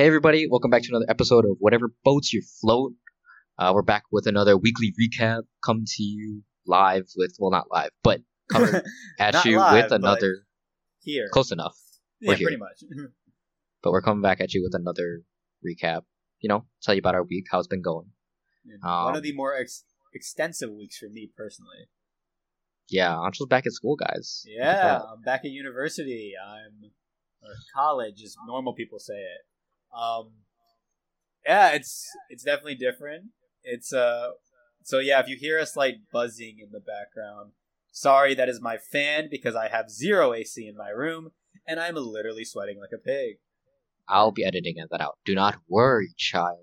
Hey everybody, welcome back to another episode of Whatever Boats You Float. Uh, we're back with another weekly recap, coming to you live with, well not live, but coming at you live, with another, here. close enough, yeah, pretty much. but we're coming back at you with another recap. You know, tell you about our week, how it's been going. And Um, One of the more ex- extensive weeks for me personally. Yeah, Ancho's back at school, guys. Yeah. I'm back at university. I'm or college, as normal people say it. Um, yeah, it's it's definitely different. It's uh, so yeah, if you hear a slight buzzing in the background, sorry, that is my fan because I have zero AC in my room and I'm literally sweating like a pig. I'll be editing that out. Do not worry, child.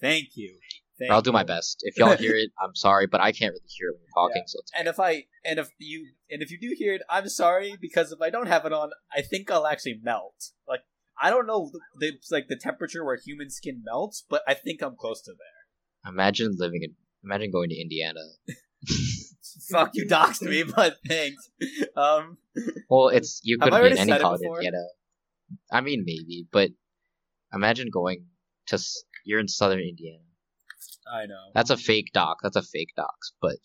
Thank you. Thank I'll do my best. If y'all hear it, I'm sorry, but I can't really hear when you're talking, so it's And if I and if you and if you do hear it, I'm sorry because if I don't have it on, I think I'll actually melt. Like I don't know the, the like the temperature where human skin melts, but I think I'm close to there. imagine living in, imagine going to Indiana. Fuck you, doxed me, but thanks. Um, Well, it's you could be in any college in? Indiana. I mean, maybe, but imagine going to you're in southern Indiana. I know. That's a fake dock. That's a fake dox, but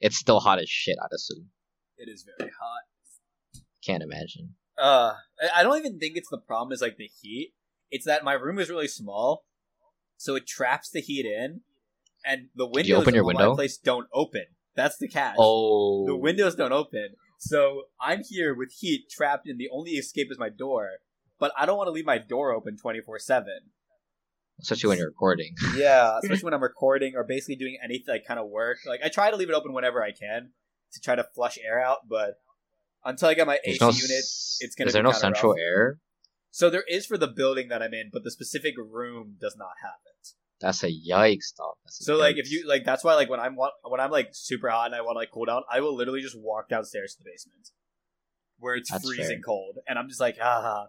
it's still hot as shit. I'd assume. It is very hot. Can't imagine. Uh, I- don't even think it's the problem. Is like the heat. It's that my room is really small, so it traps the heat in, and the windows you open your in my window? place don't open. That's the catch. Oh, The windows don't open. So I'm here with heat trapped in the only escape is my door. But I don't want to leave my door open 24 7. especially when you're recording. Yeah, especially when I'm recording or basically doing anything like kind of work. Like I try to leave it open whenever I can to try to flush air out, but until I get my AC no. unit. it's gonna Is there no central rough. air? So there is for the building that I'm in, but the specific room does not have it. That's a yikes. That's a So like if you like that's why like when I'm when I'm like super hot and I want to like cool down, I will literally just walk downstairs to the basement where it's That's freezing fair. cold, and I'm just like ah,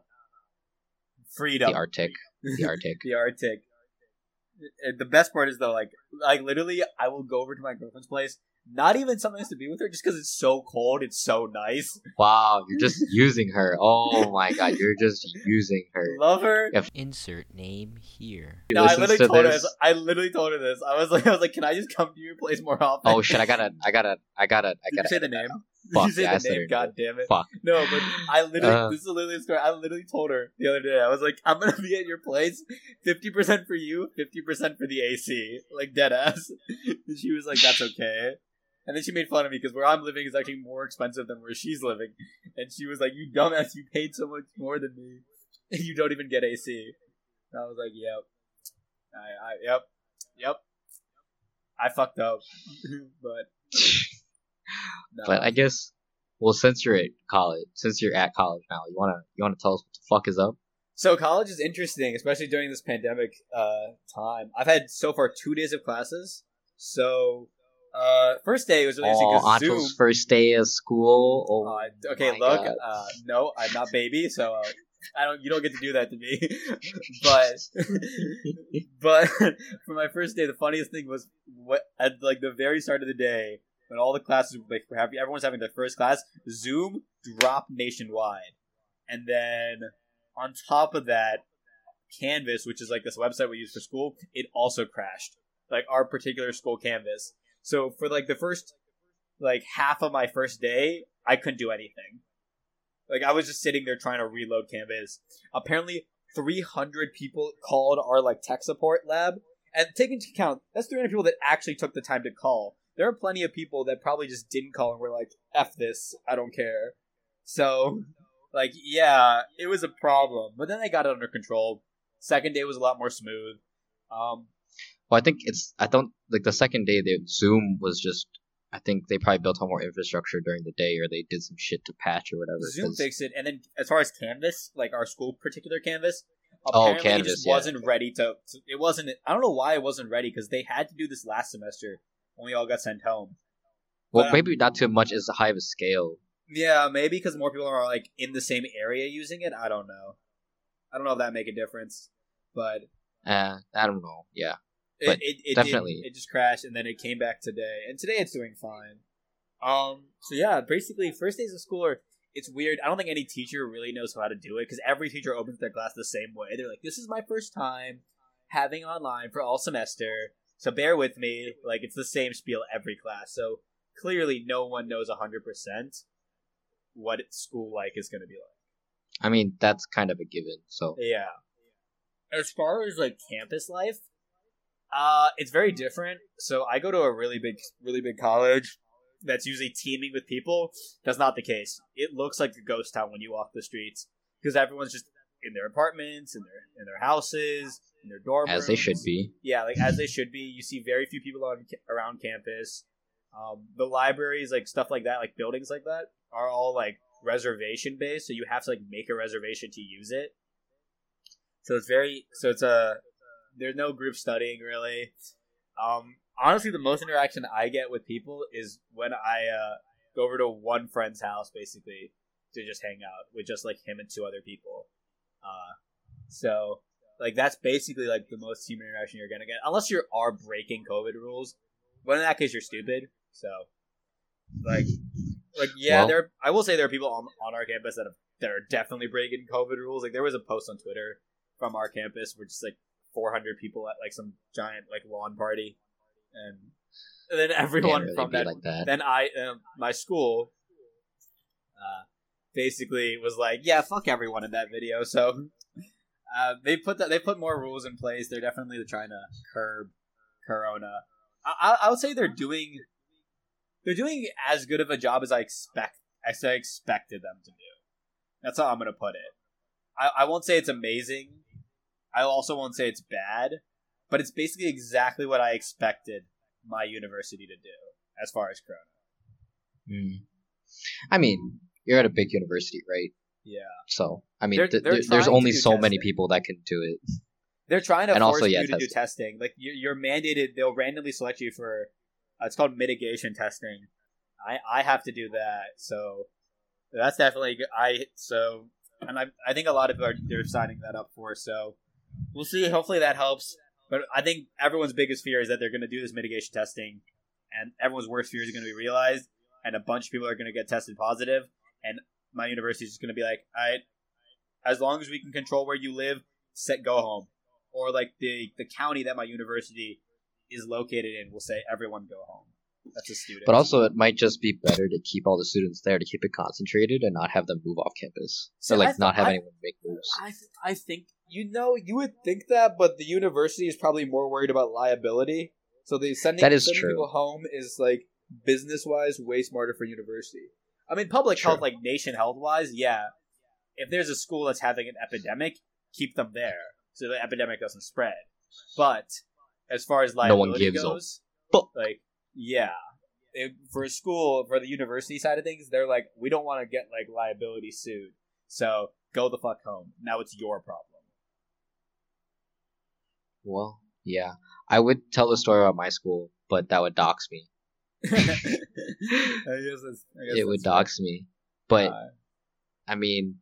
freedom. the Arctic, the Arctic. the Arctic. The best part is though, like like literally, I will go over to my girlfriend's place. Not even sometimes to be with her, just because it's so cold. It's so nice. Wow, you're just using her. Oh my god, you're just using her. Love her. Insert name here. No, I literally to told her this. this. I literally told her this. I was like, I was like, can I just come to your place more often? Oh shit! I gotta, I gotta, I gotta, I gotta. say the name? Fuck, you say yeah, the name? name. God damn it. Fuck. No, but I literally Uh. this is literally a story. I literally told her the other day. I was like, I'm gonna be at your place, fifty percent for you, fifty percent for the AC, like dead ass. And she was like, That's okay. And then she made fun of me because where I'm living is actually more expensive than where she's living. And she was like, You dumbass, you paid so much more than me, and you don't even get AC. And I was like, Yep, I, I, yep, yep. I fucked up, but. no. But I guess, well, since you're at college, since you're at college now, you wanna, you wanna tell us what the fuck is up? So college is interesting, especially during this pandemic uh, time. I've had so far two days of classes. So uh, first day was really interesting Oh, 'cause Zoom. First day of school. Oh, Uh, okay, look, uh, no, I'm not baby, so uh, I don't. You don't get to do that to me. but but for my first day, the funniest thing was what at like the very start of the day when all the classes were like were having, everyone's having their first class. Zoom dropped nationwide, and then on top of that, Canvas, which is like this website we use for school, it also crashed. Like our particular school Canvas. So for like the first like half of my first day, I couldn't do anything. Like I was just sitting there trying to reload Canvas. Apparently, 300 people called our like tech support lab, and take into account that's 300 people that actually took the time to call. There are plenty of people that probably just didn't call and were like, "F this, I don't care." So, like, yeah, it was a problem, but then they got it under control. Second day was a lot more smooth. Um, well, I think it's. I don't like the second day. The Zoom was just. I think they probably built on more infrastructure during the day, or they did some shit to patch or whatever. Zoom 'cause- fixed it, and then as far as Canvas, like our school particular Canvas, Oh, apparently it just yeah. wasn't ready to. to- It wasn't. I don't know why it wasn't ready because they had to do this last semester when we all got sent home. well, but, um, maybe not too much as high of a scale. Yeah, maybe because more people are like in the same area using it. I don't know. I don't know if that make a difference, but Uh, I don't know. Yeah, But it, it definitely. did, it just crashed and then it came back today, and today it's doing fine. Um. So yeah, basically, first days of school are it's weird. I don't think any teacher really knows how to do it because every teacher opens their class the same way. They're like, "This is my first time having online for all semester, so bear with me." Like it's the same spiel every class. So clearly, no one knows hundred percent what school like is going to be like. I mean, that's kind of a given. So Yeah. As far as like campus life, uh, it's very different. So I go to a really big, really big college that's usually teeming with people. That's not the case. It looks like a ghost town when you walk the streets because everyone's just in their apartments, in their in their houses, in their dorm as they should be. Yeah, like as they should be. You see very few people on around campus. Um, the libraries, like stuff like that, like buildings like that, are all like reservation based. So you have to like make a reservation to use it. So it's very so it's a there's no group studying really. Um, honestly, the most interaction I get with people is when I uh, go over to one friend's house basically to just hang out with just like him and two other people. Uh, so like that's basically like the most human interaction you're gonna get, unless you are breaking COVID rules. But in that case, you're stupid. So, like, like yeah, Well- there. I will say there are people on, on our campus that have, that are definitely breaking COVID rules. Like there was a post on Twitter from our campus where just like 400 people at like some giant like lawn party, and, and then everyone really from that like that. then I, um, my school, uh, basically was like, yeah, fuck everyone in that video. So, uh, they put that they put more rules in place. They're definitely trying to curb Corona. I, I, I would say they're doing, they're doing as good of a job as I expect as I expected them to do. That's how I'm gonna put it. I, I won't say it's amazing. I also won't say it's bad, but it's basically exactly what I expected my university to do as far as Corona. Mm. I mean, you're at a big university, right? Yeah. So I mean, They're- th- they're th- there's only so many people that can do it. They're trying to And force also, yeah, you to do testing. testing. Like you- you're mandated. They'll randomly select you for. Uh, it's called mitigation testing. I I have to do that. So that's definitely. I so and I I think a lot of people are they're signing that up for. So we'll see. Hopefully that helps. But I think everyone's biggest fear is that they're going to do this mitigation testing, and everyone's worst fears are going to be realized, and a bunch of people are going to get tested positive, and my university is just going to be like, all right, as long as we can control where you live, set go home, or like the the county that my university is located in will say everyone go home. That's a student. But also, it might just be better to keep all the students there to keep it concentrated and not have them move off campus. So, like I not have I- anyone make moves. I th- I think you know you would think that, but the university is probably more worried about liability. So they sending That is sending true. people home is like business wise way smarter for university. I mean, public Sure. health, like nation health wise, yeah. If there's a school that's having an epidemic, keep them there so the epidemic doesn't spread. But as far as No one liability gives goes, like yeah, If- for a school for the university side of things, they're like, we don't want to get like liability sued, so go the fuck home. Now it's your problem. Well, yeah, I would tell the story about my school, but that would dox me. I guess I guess It would dox me. But Uh, I mean,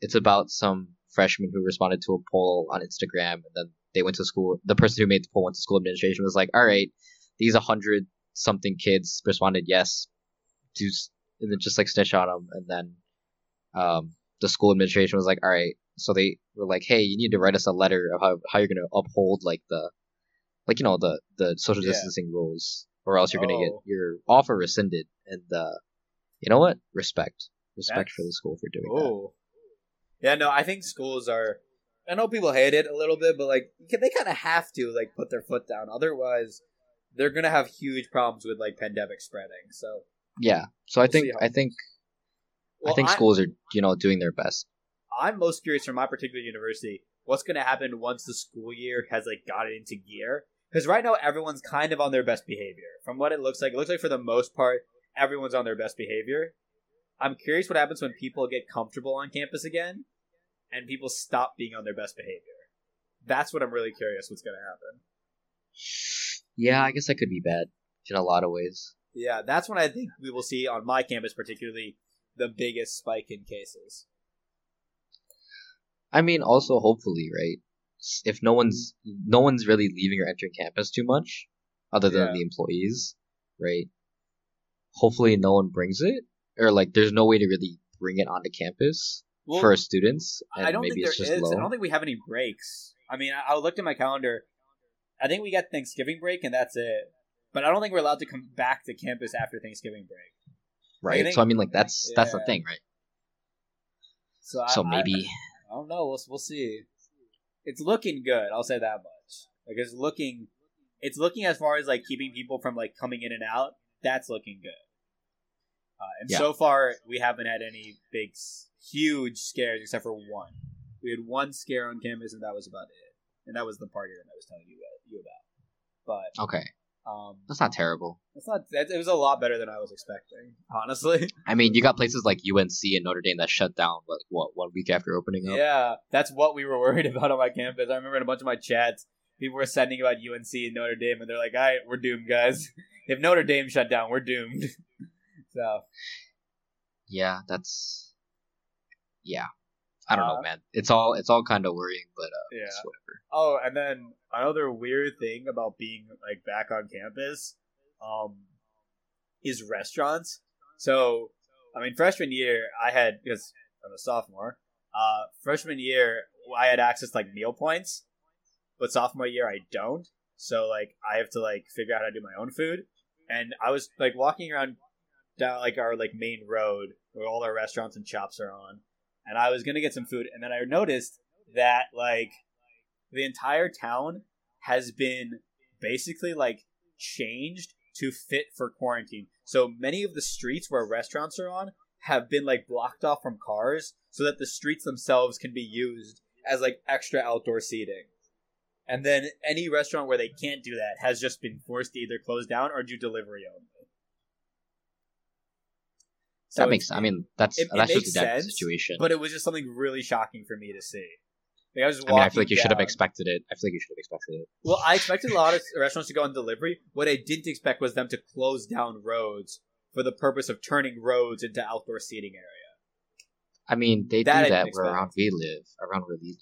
it's about some freshman who responded to a poll on Instagram, and then they went to school. The person who made the poll went to school administration was like, "All right, these hundred something kids responded yes, do and then just like snitch on them." And then um, the school administration was like, "All right," so they were like, "Hey, you need to write us a letter of how, how you're gonna uphold like the like you know the the social Yeah. distancing rules, or else you're gonna get Oh. your offer rescinded." And uh, you know what? Respect, respect for the school for doing that. oh, yeah. No, I think schools are. I know people hate it a little bit, but like they kind of have to like put their foot down. Otherwise, they're gonna have huge problems with like pandemic spreading. So Yeah. So I We'll think I think well, I think schools are you know doing their best. I'm most curious from my particular university what's going to happen once the school year has like got it into gear. Because right now everyone's kind of on their best behavior. From what it looks like, it looks like for the most part everyone's on their best behavior. I'm curious what happens when people get comfortable on campus again, and people stop being on their best behavior. That's what I'm really curious what's going to happen. Yeah, I guess that could be bad in a lot of ways. Yeah, that's when I think we will see on my campus particularly the biggest spike in cases. I mean, also hopefully, right? If no one's no one's really leaving or entering campus too much, other than Yeah. the employees, right? Hopefully, no one brings it, or like there's no way to really bring it onto campus Well, for students, and I don't maybe think there just low. I don't think we have any breaks. I mean, I, I looked at my calendar. I think we got Thanksgiving break, and that's it. But I don't think we're allowed to come back to campus after Thanksgiving break. right? think- so I mean, like that's that's the thing, right? So, I, so I- maybe I don't know. We'll we'll see. It's looking good. I'll say that much. Like it's looking, it's looking as far as like keeping people from like coming in and out. That's looking good. Uh, and Yeah. so far, we haven't had any big, huge scares except for one. We had one scare on campus, and that was about it. And that was the party that I was telling you about. You about. But okay, um, that's not terrible. it's not. It it was a lot better than I was expecting. Honestly. I mean, you got places like UNC and Notre Dame that shut down like what one week after opening up. Yeah, that's what we were worried about on my campus. I remember in a bunch of my chats, people were sending about UNC and Notre Dame, and they're like, "All right, we're doomed, guys. If Notre Dame shut down, we're doomed." so Yeah, that's yeah. I don't Uh, know, man. It's all it's all kind of worrying, but uh, Yeah. it's whatever. Oh, and then another weird thing about being like back on campus, um, is restaurants. So, I mean, freshman year I had because I'm a sophomore. Uh, freshman year I had access to, like meal points, but sophomore year I don't. So like I have to like figure out how to do my own food. And I was like walking around down like our like main road where all our restaurants and shops are on, and I was gonna get some food, and then I noticed that like the entire town has been basically like changed to fit for quarantine. So many of the streets where restaurants are on have been like blocked off from cars so that the streets themselves can be used as like extra outdoor seating. And then any restaurant where they can't do that has just been forced to either close down or do delivery only. So that makes. I mean, that's it- it that's makes just a dead sense, situation. but it was just something really shocking for me to see. Like I was I mean, I feel like you should have expected it. I feel like you should have expected it. Well, I expected a lot of restaurants to go on delivery. What I didn't expect was them to close down roads for the purpose of turning roads into outdoor seating area. I mean, they That do that where around we live, around where we,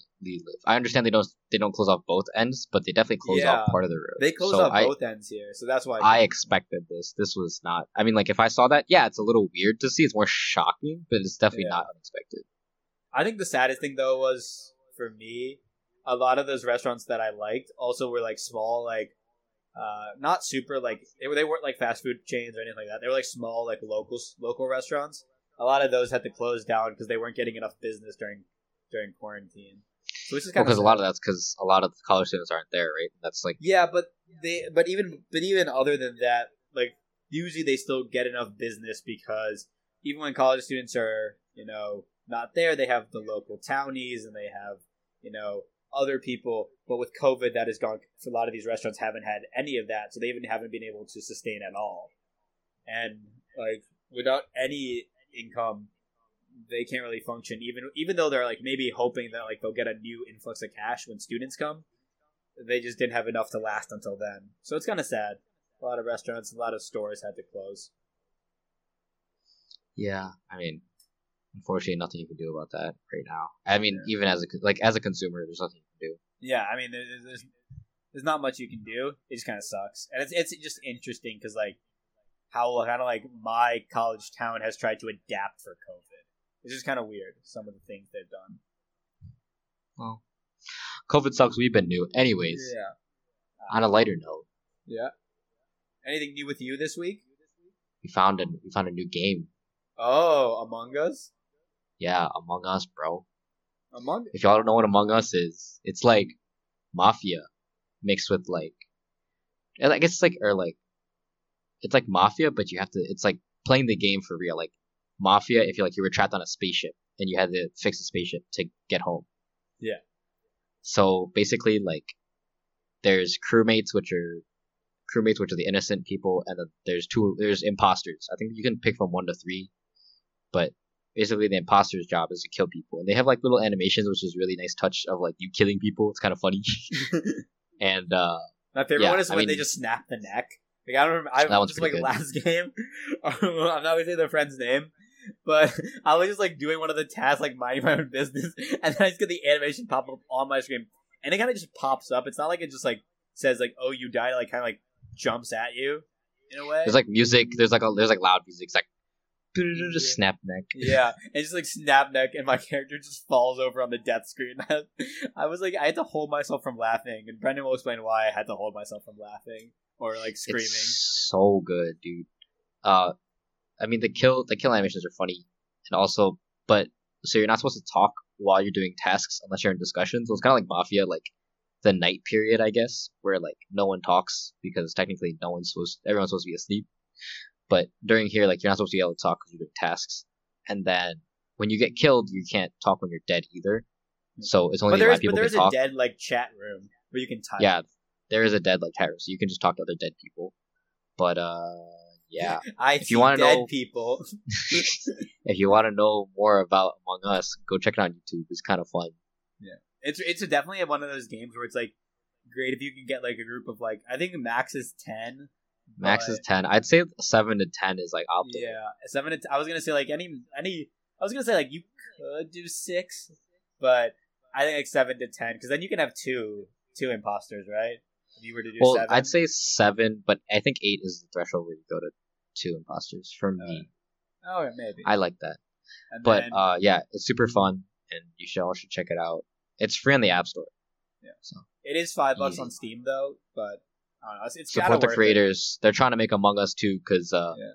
live. I understand they don't they don't close off both ends, but they definitely close Yeah. off part of the road. They close so off I, both ends here, so that's why I expected this. This was not. I mean, like if I saw that, yeah, it's a little weird to see. It's more shocking, but it's definitely Yeah. not unexpected. I think the saddest thing though was for me, a lot of those restaurants that I liked also were like small, like uh, not super like they were they weren't like fast food chains or anything like that. They were like small, like local local restaurants. A lot of those had to close down because they weren't getting enough business during during quarantine. So which is kind Because of a lot of that's because a lot of the college students aren't there, right? That's like Yeah, but they but even but even other than that, like usually they still get enough business because even when college students are, you know, not there, they have the local townies and they have, you know, other people. But with COVID that has gone a lot of these restaurants haven't had any of that, so they even haven't been able to sustain at all. And like without any income they can't really function even even though they're like maybe hoping that like they'll get a new influx of cash when students come they just didn't have enough to last until then. So it's kind of sad. A lot of restaurants, a lot of stores had to close. yeah. I mean, unfortunately, nothing you can do about that right now. I mean, Yeah. even as a like as a consumer, there's nothing you can do. Yeah, I mean, there's there's, there's not much you can do. It just kind of sucks, and it's it's just interesting because like how kind of like my college town has tried to adapt for COVID. It's just kind of weird some of the things they've done. Well, COVID sucks. We've been new, anyways. Yeah, On a lighter note, yeah. Anything new with you this week? we found a we found a new game. Oh, Among Us. Yeah, Among Us, bro. Among If y'all don't know what Among Us is, it's like Mafia mixed with like, I guess it's like or like, it's like Mafia, but you have to. It's like playing the game for real. Like Mafia, if you like you were trapped on a spaceship and you had to fix the spaceship to get home. Yeah. So basically, like, there's crewmates, which are crewmates, which are the innocent people, and then there's two. There's imposters. I think you can pick from one to three, but basically the imposter's job is to kill people, and they have like little animations, which is really nice touch of like you killing people. It's kind of funny, and uh, My favorite Yeah, one is I when they just snap the neck. Like I don't remember. I That one's just like good. last game. I'm not gonna say their friend's name, but I was just like doing one of the tasks, like minding my own business, and then I just get the animation pop up on my screen, and it kind of just pops up. It's not like it just like says like "Oh, you died." It, like kind of like jumps at you in a way. there's like music. There's like a there's like loud music. It's like just snap neck. Yeah, and just like snap neck, and my character just falls over on the death screen. I was like, I had to hold myself from laughing, and Brendan will explain why I had to hold myself from laughing or like screaming. It's so good, dude. Uh, I mean the kill the kill animations are funny, and also, but so you're not supposed to talk while you're doing tasks unless you're in discussions. So it's kind of like Mafia, like the night period, I guess, where like no one talks because technically no one's supposed everyone's supposed to be asleep. But during here, like you're not supposed to be able to talk because you're doing tasks. And then when you get killed, you can't talk when you're dead either. So it's only but there's, people but there's a talk. dead like chat room where you can type. Yeah, there is a dead like terror, so you can just talk to other dead people. But uh, yeah, I If you wanna dead know- people. if you want to know more about Among Us, go check it out on YouTube. It's kind of fun. Yeah, It's it's definitely one of those games where it's like great if you can get like a group of like I think max is ten. Max is ten. I'd say seven to ten is like optimal. Yeah, seven. To t- I was gonna say like any any. I was gonna say like you could do six, but I think like seven to ten because then you can have two two imposters, right? If you were to do Well, seven, I'd say seven, but I think eight is the threshold where you go to two imposters. For Uh, me, oh maybe. I like that. And But then- uh, yeah, it's super fun, and you should all should check it out. It's free on the App Store. Yeah. So it is five bucks easy. on Steam though. But I don't know. It's, it's support the worth it. creators. They're trying to make Among Us too, because uh, Yeah.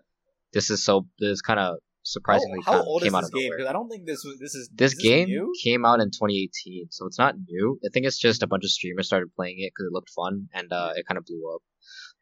this is so this kind of surprisingly How, how kinda old came is out this of game? nowhere. Because I don't think this was this is This is game new? came out in 2018, so it's not new. I think it's just a bunch of streamers started playing it because it looked fun, and uh, it kind of blew up.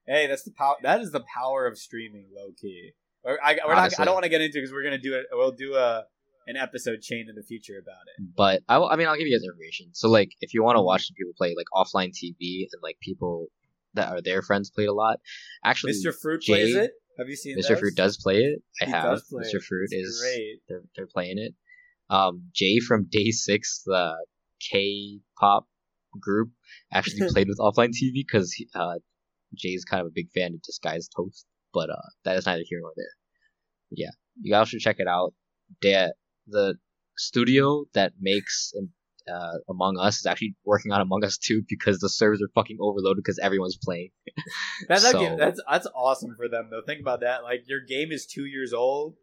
Hey, that's the power. That is the power of streaming, low key. I, not, I don't want to get into because we're gonna do it. We'll do a an episode chain in the future about it. But I, I mean, I'll give you guys information. So, like, if you want to mm-hmm. watch some people play like offline TV and like people that are their friends played a lot, actually, Mr. Fruit Jay- plays it. Have you seen Mr. those? Fruit does play it. I He have. Mr. it. Fruit It's is great. they're they're playing it. Um, Jay from Day Six, the K-pop group, actually played with offline TV because uh, Jay's kind of a big fan of Disguised Toast. But uh, that is neither here nor there. Yeah, you guys should check it out. They, the studio that makes uh, Among Us is actually working on Among Us 2 because the servers are fucking overloaded because everyone's playing. That's So- actually, that's that's awesome for them though. Think about that. Like your game is two years old,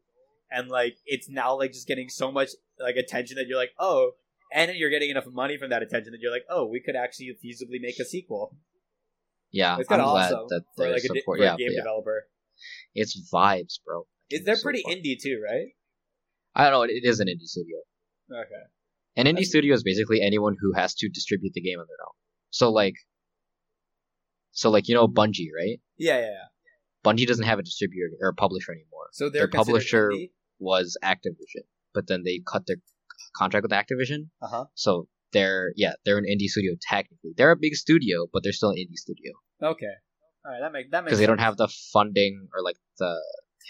and like it's now like just getting so much like attention that you're like, oh, and you're getting enough money from that attention that you're like, oh, we could actually feasibly make a sequel. Yeah, It's I'm kind of awesome that for like a, support. for Yeah, a game yeah, developer. it's vibes, bro. Is they're so pretty fun. indie too, right? I don't know. It is an indie studio. Okay. An indie studio is basically anyone who has to distribute the game on their own. So like, so like you know Bungie, right? Yeah, yeah, yeah. Bungie doesn't have a distributor or a publisher anymore. So Their publisher- indie? Was Activision, but then they cut their contract with Activision. Uh-huh. So they're yeah they're an indie studio technically. They're a big studio, but they're still an indie studio Okay. All right, that makes that makes because they don't have the funding or like the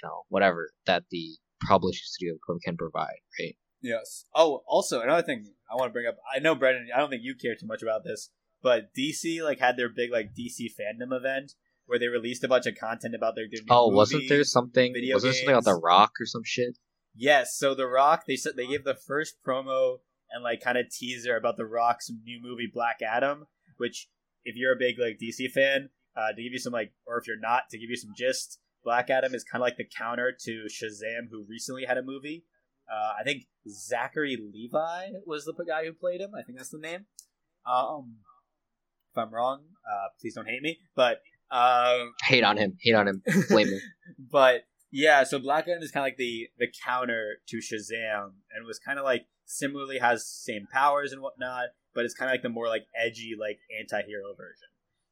you know whatever that the publishing studio can provide, right? Yes. Oh, also another thing I want to bring up. I know Brendan. I don't think you care too much about this, but DC like had their big like DC fandom event where they released a bunch of content about their, Oh, wasn't there something? video Was there something about The. Rock or some shit? Yes. So The Rock, they said they gave the first promo and like kind of teaser about The Rock's new movie Black Adam, which if you're a big like DC fan, uh, to give you some like, or if you're not, to give you some gist, Black Adam is kind of like the counter to Shazam, who recently had a movie. Uh, I think Zachary Levi was the guy who played him. I think that's the name. Um, if I'm wrong, uh, please don't hate me. But um, Hate on him. Hate on him. Blame him. but yeah, so Black Adam is kind of like the the counter to Shazam, and was kind of like similarly has same powers and whatnot, but it's kind of like the more like edgy like anti-hero version.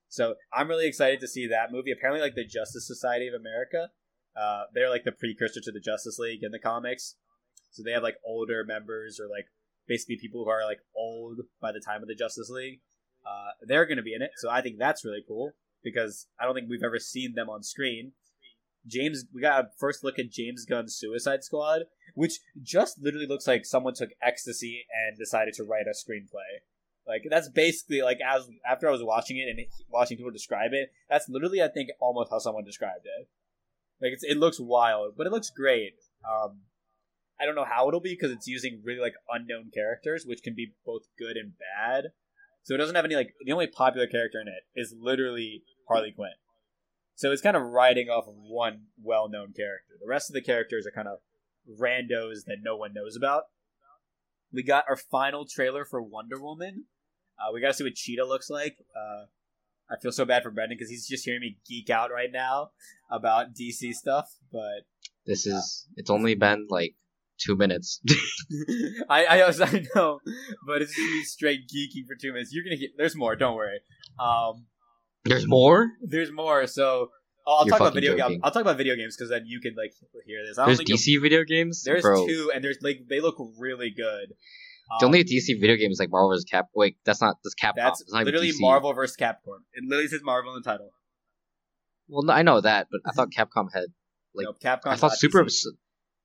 So I'm really excited to see that movie. Apparently, like the Justice Society of America, uh, they're like the precursor to the Justice League in the comics. So they have like older members or like basically people who are like old by the time of the Justice League. Uh, they're going to be in it, so I think that's really cool because I don't think we've ever seen them on screen. James, we got a first look at James Gunn's Suicide Squad, which just literally looks like someone took ecstasy and decided to write a screenplay. Like that's basically like as after I was watching it and watching people describe it, that's literally I think almost how someone described it. Like it looks wild, but it looks great. Um, I don't know how it'll be because it's using really like unknown characters, which can be both good and bad. So it doesn't have any like the only popular character in it is literally Harley Quinn. So it's kind of riding off of one well-known character. The rest of the characters are kind of randos that no one knows about. We got our final trailer for Wonder Woman. Uh, we got to see what Cheetah looks like. Uh, I feel so bad for Brendan because he's just hearing me geek out right now about DC stuff. But This is. It's only been like two minutes. I, I also I know, but it's just me straight geeking for two minutes. You're gonna get there's more. Don't worry. Um, There's more. there's more. So I'll, I'll talk about video games. joking. I'll talk about video games because then you can like hear this. I don't There's DC video games. There's Bro, two, and there's like they look really good. The Um, only DC video game is like Marvel vs. Cap. Wait, that's not that's Capcom. that's It's not literally DC. Marvel versus Capcom. It literally says Marvel in the title. Well, no, I know that, but I thought Capcom had. Like, no, Capcom. I thought Super.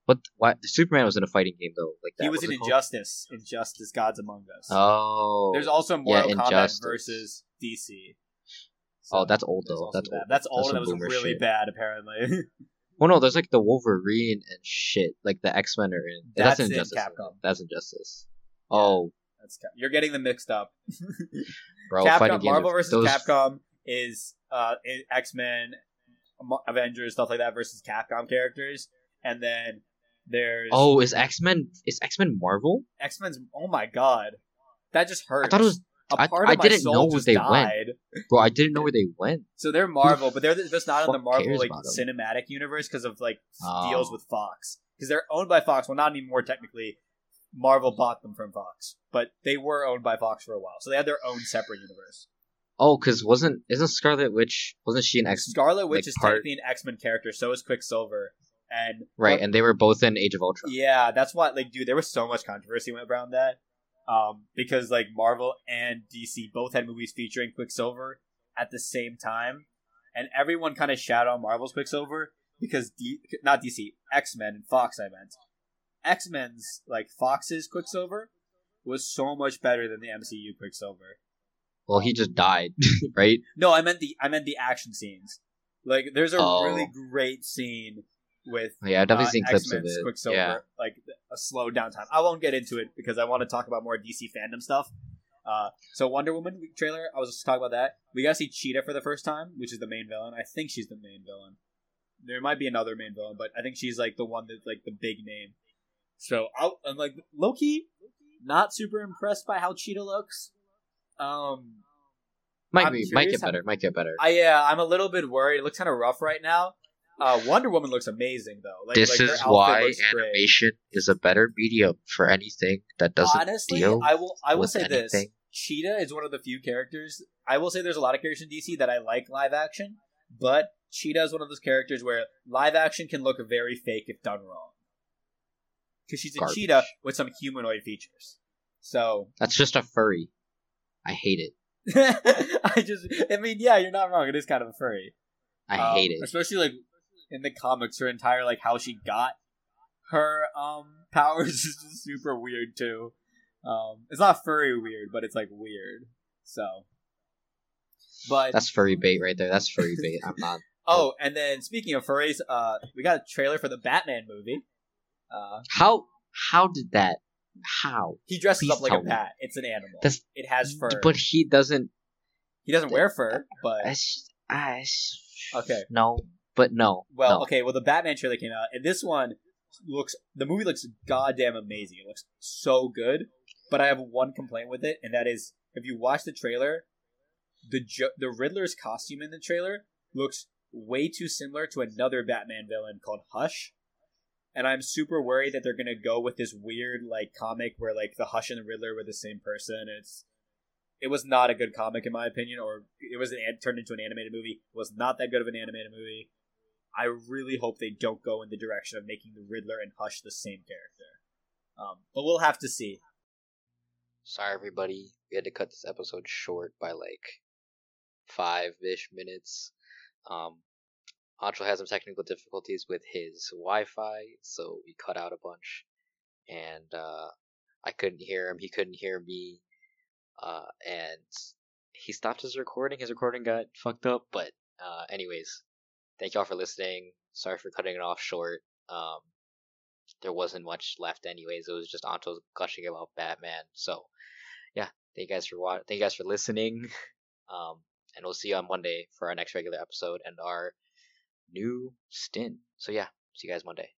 What? Why? Superman was in a fighting game though. Like that. He was in it called? Injustice. Injustice: Gods Among Us. Oh. There's also Mortal Kombat Injustice. versus DC. Oh, that's old though. That's that. old. That's old. That's and that was really shit. bad, apparently. Well, no, there's like the Wolverine and shit. Like the X Men are in. That's That's, in Injustice. Capcom. That's Injustice. Oh, That's Cap- you're getting them mixed up. bro, Capcom. Marvel versus those- Capcom is uh, X Men, Avengers, stuff like that versus Capcom characters, and then there's Oh, is X Men? Is X Men Marvel? X Men's. Oh my god, that just hurt. I thought it was. A I- part I of my didn't soul know where just they went. died. Bro, I didn't know where they went. So they're Marvel, but they're just not in the Marvel like cinematic universe because of like Oh. deals with Fox. Because they're owned by Fox. Well, not anymore technically. Marvel bought them from Fox, but they were owned by Fox for a while, so they had their own separate universe. Oh, cause wasn't isn't Scarlet Witch? Wasn't she an X? Scarlet Witch like, is part- technically an X Men character, so is Quicksilver, and Right, and they were both in Age of Ultron. Yeah, that's what like dude, there was so much controversy went around that. Um because like Marvel and DC both had movies featuring Quicksilver at the same time. And everyone kind of shat on Marvel's Quicksilver because D- not DC, X-Men and Fox I meant. X-Men's like Fox's Quicksilver was so much better than the MCU Quicksilver. Well, he just died, right? No, I meant the I meant the action scenes. Like there's a Oh. really great scene with Yeah, I've definitely uh, seen clips of it. Quicksilver, Yeah. like a slow down time. I won't get into it because I want to talk about more DC fandom stuff. Uh, so Wonder Woman trailer, I was just talking about that. We got to see Cheetah for the first time, which is the main villain. I think she's the main villain. There might be another main villain, but I think she's like the one that's like the big name. So I, I'm like lowkey, not super impressed by how Cheetah looks. Um, Might I'm be, might get how- better. Might get better. I yeah, I'm a little bit worried. It looks kind of rough right now. Uh, Wonder Woman looks amazing though. Like, this like, is why looks great. animation is a better medium for anything that doesn't Honestly, deal I will I will say this: anything. Cheetah is one of the few characters. I will say there's a lot of characters in DC that I like live action, but Cheetah is one of those characters where live action can look very fake if done wrong. Because she's a Garbage. cheetah with some humanoid features. So That's just a furry. I hate it. I just, I mean, yeah, you're not wrong. It is kind of a furry. I Um, hate it. Especially like in the comics, her entire like how she got her um powers is just super weird too. Um, it's not furry weird, but it's like weird. So, but That's furry bait right there. That's furry bait. I'm not. oh, and then speaking of furries, uh, we got a trailer for the Batman movie. Uh, How? How did that? How? he dresses Please up like a tell me. bat. It's an animal. That's- it has fur, But he doesn't. he doesn't wear fur. But I s- I Okay. No, but no. Well, no. okay. Well, the Batman trailer came out, and this one looks. The movie looks goddamn amazing. It looks so good. But I have one complaint with it, and that is if you watch the trailer, the jo- the Riddler's costume in the trailer looks way too similar to another Batman villain called Hush. And I'm super worried that they're gonna go with this weird like comic where like the Hush and the Riddler were the same person. It's it was not a good comic in my opinion, or it was an, an- turned into an animated movie. It was not that good of an animated movie. I really hope they don't go in the direction of making the Riddler and Hush the same character. Um, but we'll have to see. Sorry, everybody. We had to cut this episode short by like five ish minutes. Um, Ancho had some technical difficulties with his Wi-Fi, so we cut out a bunch, and uh, I couldn't hear him. He couldn't hear me, uh, and he stopped his recording. His recording got fucked up, but uh, anyways, thank y'all for listening. Sorry for cutting it off short. Um, there wasn't much left, anyways. It was just Anto's gushing about Batman. So, yeah, thank you guys for watching. thank you guys for listening. Um, and we'll see you on Monday for our next regular episode and our new stint. So yeah, see you guys Monday.